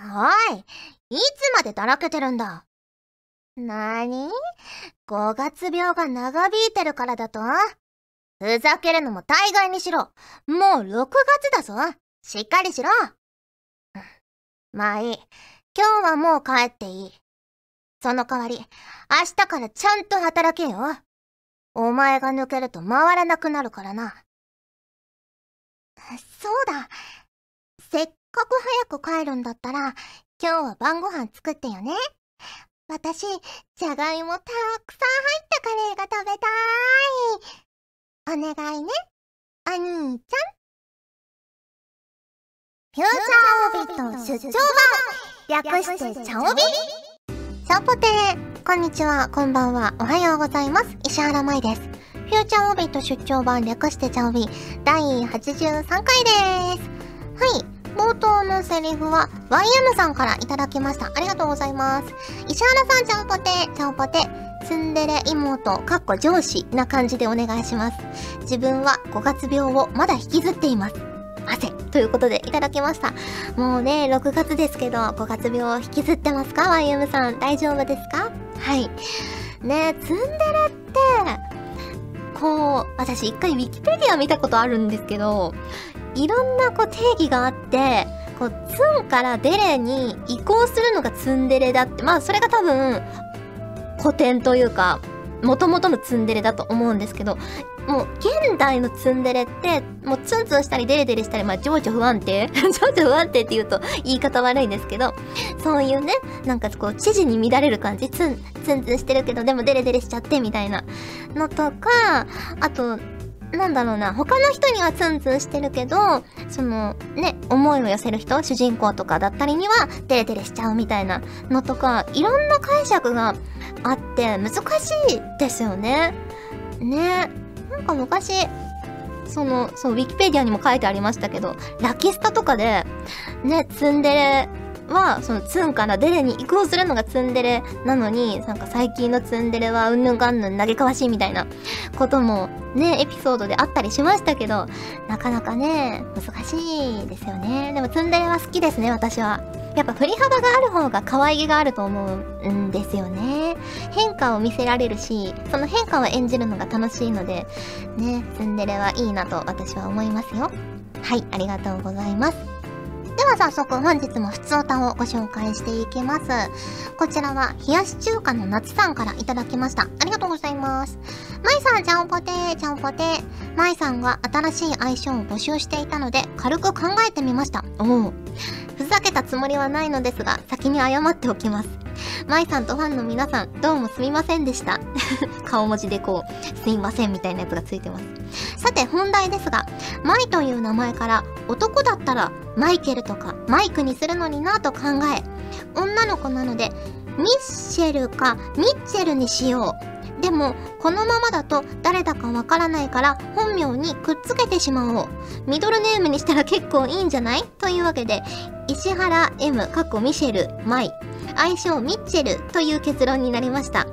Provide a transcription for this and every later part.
おい、いつまでだらけてるんだ？なに ?5 月病が長引いてるからだと？ふざけるのも大概にしろ。もう6月だぞ。しっかりしろ。まあいい。今日はもう帰っていい。その代わり、明日からちゃんと働けよ。お前が抜けると回らなくなるからな。そうだ。かく早く帰るんだったら、今日は晩ご飯作ってよね。私、じゃがいもたくさん入ったカレーが食べたい。お願いね、お兄ちゃん。フューチャーオビット出張版略してチャオビチャオポテーこんにちは、こんばんは、おはようございます。石原舞です。フューチャーオビット出張版略してチャオビ第83回です。はい。冒頭のセリフは YM さんからいただきました。ありがとうございます。石原さん、ちゃんぽて、ちゃんぽて、ツンデレ妹、かっこ上司な感じでお願いします。自分は5月病をまだ引きずっています。汗ということでいただきました。もうね、6月ですけど、5月病を引きずってますか ?YM さん、大丈夫ですか？はい。ねツンデレって、こう、私一回ウィキペディア見たことあるんですけど、いろんなこう定義があって、こう、ツンからデレに移行するのがツンデレだって、まあそれが多分、古典というか、元々のツンデレだと思うんですけど、もう現代のツンデレって、もうツンツンしたりデレデレしたり、まあ情緒不安定 情緒不安定って言うと言い方悪いんですけど、そういうね、なんかこう、知事に乱れる感じ、ツン、ツンツンしてるけど、でもデレデレしちゃってみたいなのとか、あと、なんだろうな、他の人にはツンツンしてるけど、その、ね、思いを寄せる人、主人公とかだったりには、デレデレしちゃうみたいなのとか、いろんな解釈があって難しいですよね。ね。なんか昔、その、そう、ウィキペディアにも書いてありましたけど、ラキスタとかで、ね、ツンデレは、そのツンからデレに移行するのがツンデレなのに、なんか最近のツンデレはうんぬんかんぬん嘆かわしいみたいなこともね、エピソードであったりしましたけど、なかなかね、難しいですよね。でもツンデレは好きですね、私は。やっぱ振り幅がある方が可愛げがあると思うんですよね。変化を見せられるし、その変化を演じるのが楽しいので、ね、ツンデレはいいなと私は思いますよ。はい、ありがとうございます。では早速本日も普通歌をご紹介していきます。こちらは冷やし中華の夏さんからいただきました。ありがとうございます。まいさん、ちゃんぽてー、ちゃんぽてー。まいさんが新しい相性を募集していたので軽く考えてみました。おお。ふざけたつもりはないのですが、先に謝っておきます。舞さんとファンの皆さん、どうもすみませんでした。顔文字でこう、すいませんみたいなやつがついてます。て、本題ですが、舞という名前から男だったらマイケルとかマイクにするのになと考え、女の子なので、ミッシェルかミッチェルにしよう。でも、このままだと誰だかわからないから本名にくっつけてしまおう。ミドルネームにしたら結構いいんじゃない？というわけで、石原 M、過去ミシェル、マイ、愛称ミッチェルという結論になりました。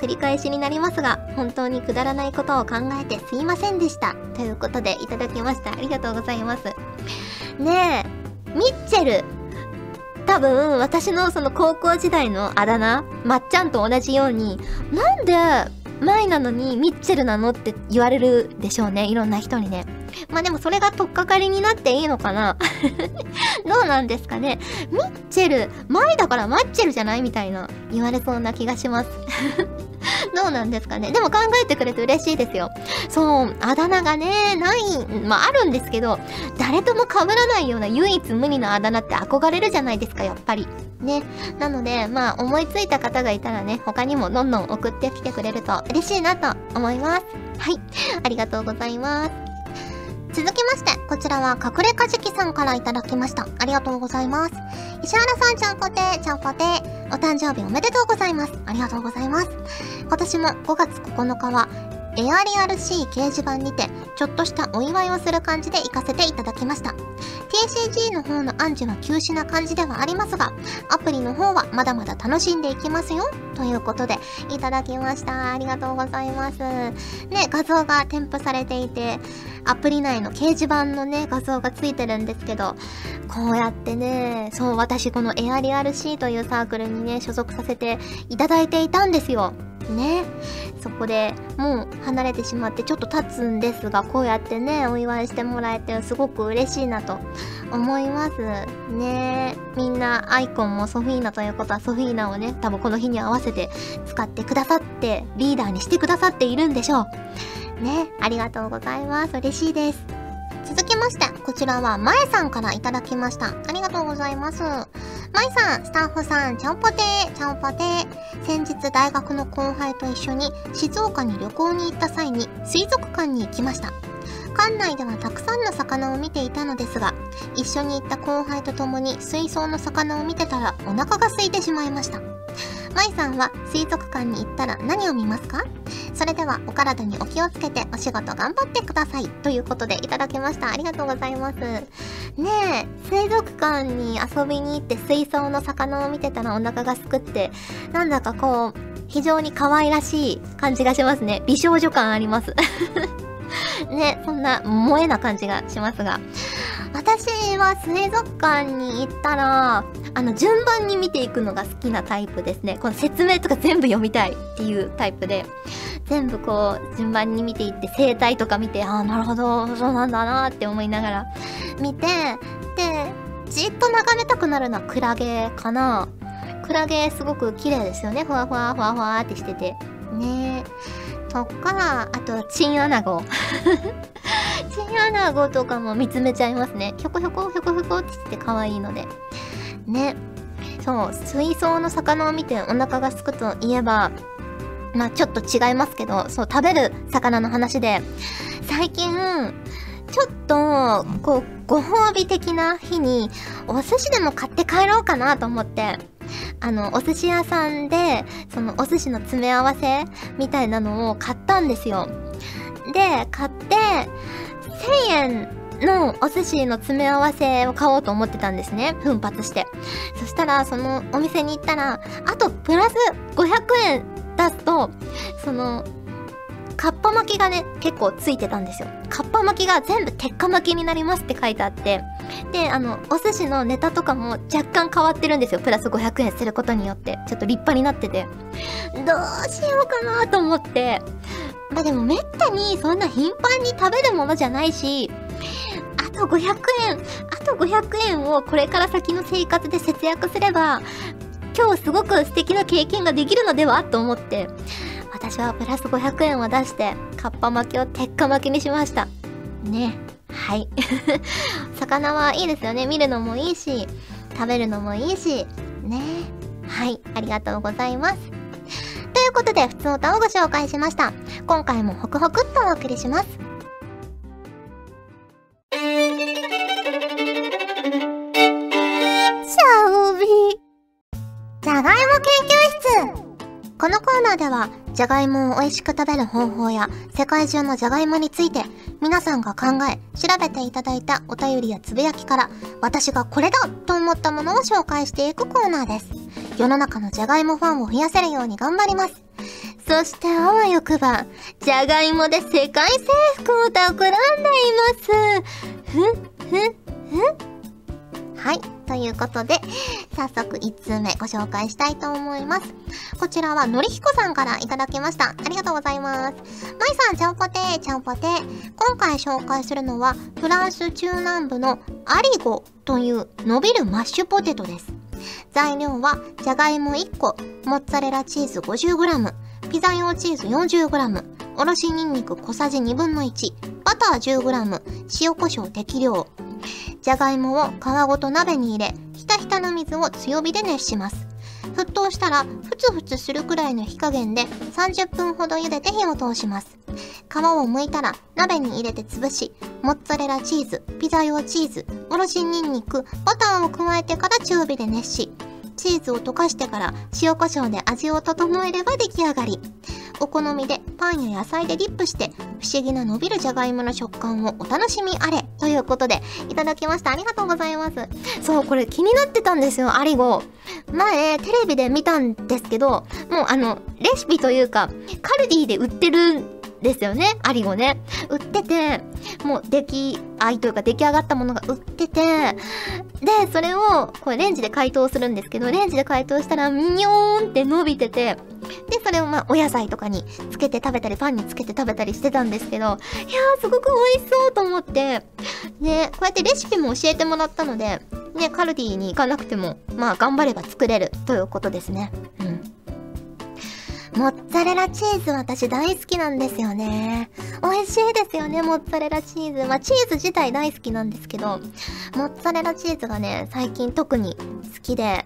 繰り返しになりますが、本当にくだらないことを考えてすいませんでした。ということでいただきました。ありがとうございます。ねえ、ミッチェル。多分、私のその高校時代のあだ名、まっちゃんと同じように、なんで、マイなのにミッチェルなのって言われるでしょうね。いろんな人にね。まあでもそれが取っかかりになっていいのかな どうなんですかねミッチェル、マイだからマッチェルじゃないみたいな言われそうな気がします どうなんですかねでも考えてくれて嬉しいですよ。そう、あだ名がね、ない、まああるんですけど、誰とも被らないような唯一無二のあだ名って憧れるじゃないですか、やっぱり。ね。なので、まあ思いついた方がいたらね、他にもどんどん送ってきてくれると嬉しいなと思います。はい。ありがとうございます。続きまして、こちらは隠れかじきさんから頂きました。ありがとうございます。石原さんちゃんこて、ちゃんこて、お誕生日おめでとうございます。ありがとうございます。今年も5月9日は、エアリアル C 掲示板にて、ちょっとしたお祝いをする感じで行かせていただきました。TCG の方の暗示は休止な感じではありますが、アプリの方はまだまだ楽しんでいきますよ。ということで、いただきました。ありがとうございます。ね、画像が添付されていて、アプリ内の掲示板のね、画像がついてるんですけど、こうやってね、そう、私このエアリアル C というサークルにね、所属させていただいていたんですよ。ね。そこでもう離れてしまってちょっと経つんですが、こうやってね、お祝いしてもらえてすごく嬉しいなと思います。ねみんなアイコンもソフィーナということはソフィーナをね、多分この日に合わせて使ってくださって、リーダーにしてくださっているんでしょう。ね、ありがとうございます。嬉しいです。続きまして、こちらはまえさんからいただきました。ありがとうございます。まいさん、スタッフさん、ちゃんぽてー、ちゃんぽてー。先日大学の後輩と一緒に静岡に旅行に行った際に水族館に行きました。館内ではたくさんの魚を見ていたのですが、一緒に行った後輩と共に水槽の魚を見てたらお腹が空いてしまいました。まいさんは水族館に行ったら何を見ますか？それではお体にお気をつけてお仕事頑張ってください。ということでいただきました。ありがとうございます。ねえ、水族館に遊びに行って水槽の魚を見てたらお腹がすくって、なんだかこう、非常に可愛らしい感じがしますね。美少女感あります。ね、そんな萌えな感じがしますが。私は水族館に行ったら、あの、順番に見ていくのが好きなタイプですね。この説明とか全部読みたいっていうタイプで、全部こう、順番に見ていって、生態とか見て、ああ、なるほど、そうなんだなって思いながら見て、で、じっと眺めたくなるのはクラゲかな。クラゲすごく綺麗ですよね。ふわふわふわふわってしてて。ねえとか、あとは、チンアナゴ。チンアナゴとかも見つめちゃいますね。ひょこひょこひょこひょこってして可愛いので。ね。そう、水槽の魚を見てお腹がすくといえば、まあちょっと違いますけど、そう、食べる魚の話で、最近、ちょっと、こう、ご褒美的な日に、お寿司でも買って帰ろうかなと思って、あの、お寿司屋さんで、そのお寿司の詰め合わせみたいなのを買ったんですよ。で、買って、1000円のお寿司の詰め合わせを買おうと思ってたんですね。奮発して。そしたら、そのお店に行ったら、あとプラス500円出すと、その、カッパ巻きがね、結構ついてたんですよ。カッパ巻きが全部鉄火巻きになりますって書いてあって、で、あの、お寿司のネタとかも若干変わってるんですよ。プラス500円することによって。ちょっと立派になってて。どうしようかなと思って。まあでもめったにそんな頻繁に食べるものじゃないし、あと500円、あと500円をこれから先の生活で節約すれば、今日すごく素敵な経験ができるのではと思って、私はプラス500円を出して、かっぱ巻きを鉄火巻きにしました。ね。はい。魚はいいですよね。見るのもいいし、食べるのもいいし、ね。はい。ありがとうございます。ということで、普通の歌をご紹介しました。今回もホクホクっとお送りします。ナーでは、じゃがいもを美味しく食べる方法や、世界中のじゃがいもについて、皆さんが考え、調べていただいたお便りやつぶやきから、私がこれだと思ったものを紹介していくコーナーです。世の中のじゃがいもファンを増やせるように頑張ります。そしてあわよくば、じゃがいもで世界征服を企んでいます。ふん、ふん、ふん。はい。ということで、早速1通目ご紹介したいと思います。こちらはのりひこさんからいただきました。ありがとうございます。まいさん、ちゃんぽてー、ちゃんぽてー。今回紹介するのは、フランス中南部のアリゴという伸びるマッシュポテトです。材料は、じゃがいも1個、モッツァレラチーズ 50g、ピザ用チーズ 40g、おろしにんにく小さじ1 2分の1、バター 10g、塩コショウ適量、じゃがいもを皮ごと鍋に入れ、ひたひたの水を強火で熱します。沸騰したら、ふつふつするくらいの火加減で30分ほど茹でて火を通します。皮を剥いたら鍋に入れて潰し、モッツァレラチーズ、ピザ用チーズ、おろしにんにく、バターを加えてから中火で熱し、チーズを溶かしてから塩コショウで味を整えれば出来上がり。お好みでパンや野菜でディップして不思議な伸びるじゃがいもの食感をお楽しみあれ。ということでいただきました。ありがとうございます。そうこれ気になってたんですよアリゴ。前テレビで見たんですけどもうあのレシピというかカルディで売ってるですよね。アリゴね。売っててもう出来合いというか出来上がったものが売っててでそれをこれレンジで解凍するんですけどレンジで解凍したらミニョーンって伸びててでそれをまあお野菜とかにつけて食べたりパンにつけて食べたりしてたんですけどいやーすごく美味しそうと思って。ねこうやってレシピも教えてもらったのでねカルディに行かなくてもまあ頑張れば作れるということですね。うん。モッツァレラチーズ私大好きなんですよね。美味しいですよね、モッツァレラチーズ。まあ、チーズ自体大好きなんですけど、モッツァレラチーズがね、最近特に好きで、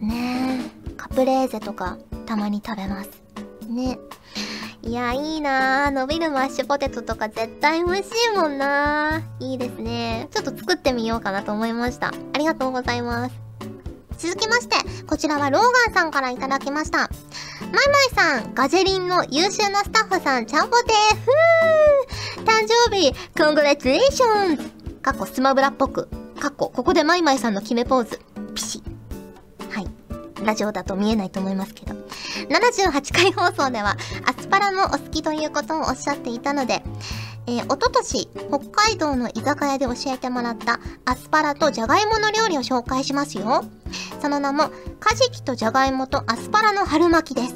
ねカプレーゼとかたまに食べます。ね。いや、いいなぁ。伸びるマッシュポテトとか絶対美味しいもんなぁ。いいですね。ちょっと作ってみようかなと思いました。ありがとうございます。続きまして、こちらはローガンさんからいただきました。マイマイさん、ガジェリンの優秀なスタッフさん、ちゃんぽてーふー誕生日、コングラチュレーションズかっこスマブラっぽく、かっこここでマイマイさんの決めポーズ、ピシはい。ラジオだと見えないと思いますけど。78回放送では、アスパラもお好きということをおっしゃっていたので、えー、おととし、北海道の居酒屋で教えてもらったアスパラとじゃがいもの料理を紹介しますよ。その名も、カジキとじゃがいもとアスパラの春巻きです。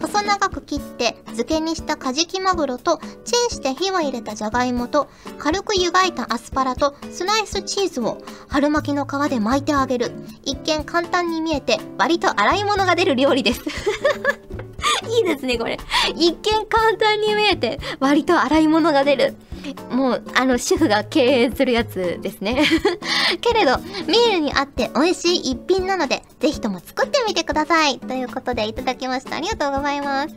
細長く切って漬けにしたカジキマグロとチンして火を入れたじゃがいもと軽く湯がいたアスパラとスライスチーズを春巻きの皮で巻いてあげる一見簡単に見えて割と洗い物が出る料理です いいですねこれ一見簡単に見えて割と洗い物が出るもう、あの、主婦が経営するやつですね。けれど、ミールにあって美味しい一品なので、ぜひとも作ってみてください。ということで、いただきました。ありがとうございます。い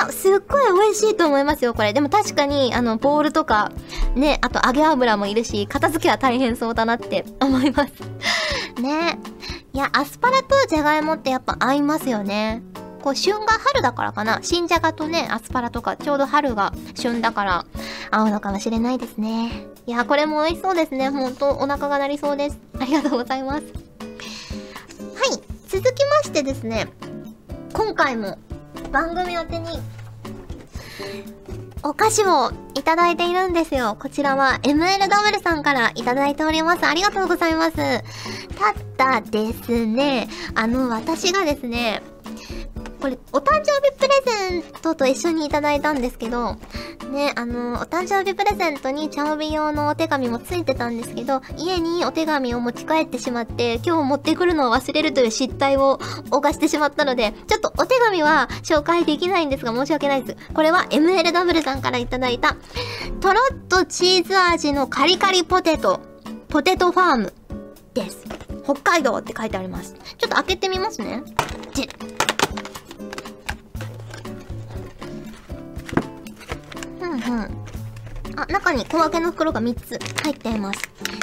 や、すっごい美味しいと思いますよ、これ。でも確かに、あの、ボールとか、ね、あと揚げ油もいるし、片付けは大変そうだなって思います。ね。いや、アスパラとじゃがいもってやっぱ合いますよね。こう旬が春だからかな新じゃがとねアスパラとかちょうど春が旬だから合うのかもしれないですねいやこれも美味しそうですねほんとお腹が鳴りそうですありがとうございますはい続きましてですね今回も番組宛てにお菓子をいただいているんですよ。こちらは MLW さんからいただいております。ありがとうございます。ただですね、あの、私がですね、これ、お誕生日プレゼントと一緒にいただいたんですけど、ね、あの、お誕生日プレゼントにチャオビ用のお手紙もついてたんですけど、家にお手紙を持ち帰ってしまって、今日持ってくるのを忘れるという失態を犯してしまったので、ちょっとお手紙は紹介できないんですが申し訳ないです。これは MLW さんからいただいた、とろっとチーズ味のカリカリポテト、ポテトファームです。北海道って書いてあります。ちょっと開けてみますね。うんうんあ、中に小分けの袋が3つ入っています。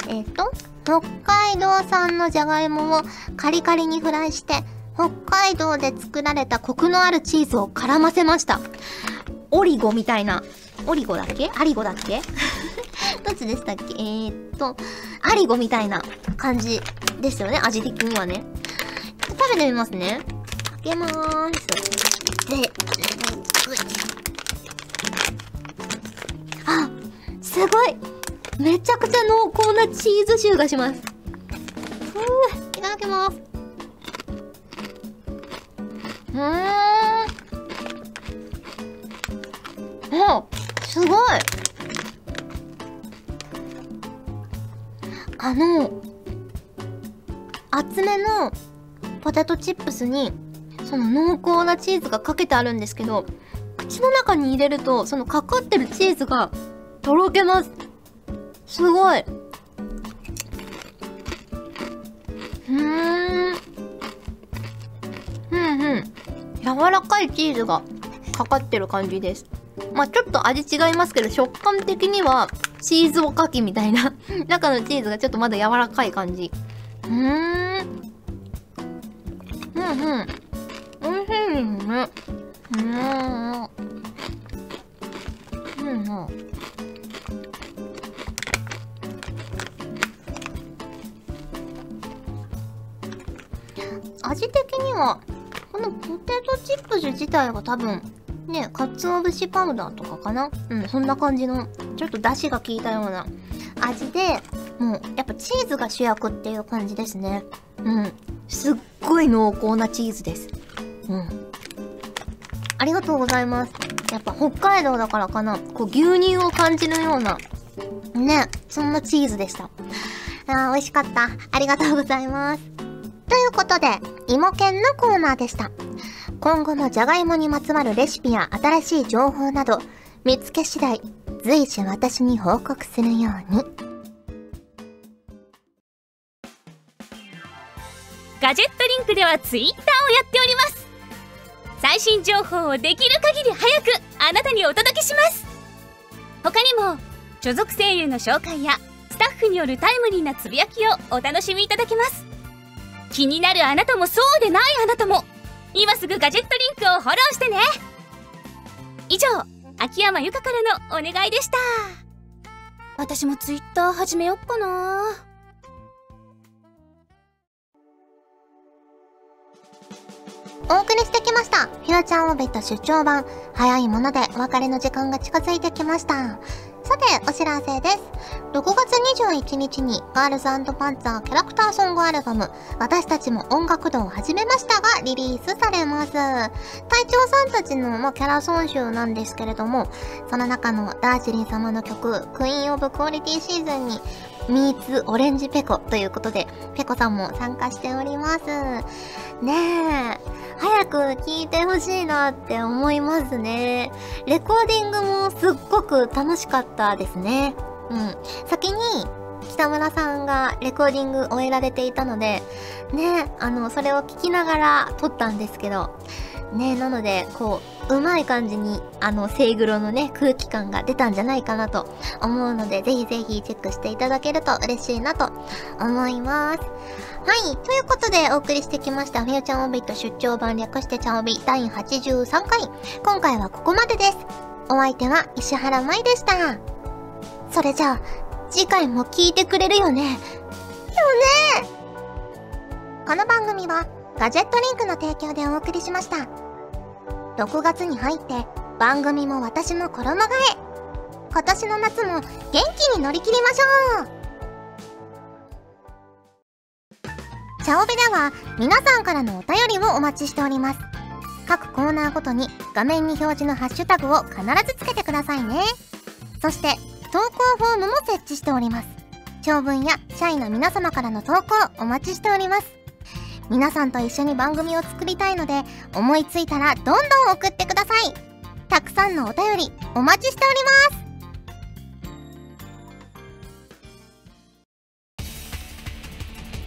えっ、ー、と、北海道産のじゃがいもをカリカリにフライして、北海道で作られたコクのあるチーズを絡ませました。オリゴみたいな。オリゴだっけ？アリゴだっけ？どっちでしたっけ？えー、っと、アリゴみたいな感じですよね。味的にはね。食べてみますね。開けまーす。で、すごい。めちゃくちゃ濃厚なチーズ臭がします。ふういただきます。うーん。あすごい。あの厚めのポテトチップスにその濃厚なチーズがかけてあるんですけど口の中に入れると、そのかかってるチーズがとろけます。すごい。うん。うんうん。柔らかいチーズがかかってる感じです。まあちょっと味違いますけど、食感的にはチーズおかきみたいな 中のチーズがちょっとまだ柔らかい感じ。うーん。うんうん。美味しいですね。うんうん味的にはこのポテトチップス自体は多分ね鰹節パウダーとかかな？うんそんな感じのちょっと出汁が効いたような味でもうやっぱチーズが主役っていう感じですね。うん。すっごい濃厚なチーズです。うん。ありがとうございます。やっぱ北海道だからかな？こう牛乳を感じるようなねそんなチーズでした。あー美味しかった。ありがとうございます。ということで、芋犬のコーナーでした。今後もじゃがいもにまつわるレシピや新しい情報など、見つけ次第、随時私に報告するように。ガジェットリンクではツイッターをやっております最新情報をできる限り早くあなたにお届けします他にも所属声優の紹介やスタッフによるタイムリーなつぶやきをお楽しみいただけます気になるあなたもそうでないあなたも今すぐガジェットリンクをフォローしてね以上秋山由香からのお願いでした私もツイッター始めよっかなお送りしてきました。フューチャーオービット出張版。早いものでお別れの時間が近づいてきました。さて、お知らせです。6月21日にガールズパンツァーキャラクターソングアルバム、私たちも音楽堂を始めましたがリリースされます。隊長さんたちの、まあ、キャラソン集なんですけれども、その中のダージリン様の曲、クイーンオブクオリティシーズンに、ミーツオレンジペコということで、ペコさんも参加しております。ねえ。早く聞いてほしいなって思いますね。レコーディングもすっごく楽しかったですね。うん。先に北村さんがレコーディング終えられていたので、ね、あの、それを聞きながら撮ったんですけど、ね、なので、こう、うまい感じに、あの、セイグロのね、空気感が出たんじゃないかなと思うので、ぜひぜひチェックしていただけると嬉しいなと思います。はい。ということでお送りしてきました、フューチャーオビット出張版略してチャオビ第83回。今回はここまでです。お相手は石原舞でした。それじゃあ、次回も聞いてくれるよね。よねこの番組は、ガジェットリンクの提供でお送りしました。6月に入って、番組も私も衣替え。今年の夏も元気に乗り切りましょうチャオベでは皆さんからのお便りをお待ちしております。各コーナーごとに画面に表示のハッシュタグを必ずつけてくださいね。そして投稿フォームも設置しております。長文や社員の皆様からの投稿お待ちしております。皆さんと一緒に番組を作りたいので思いついたらどんどん送ってください。たくさんのお便りお待ちしております。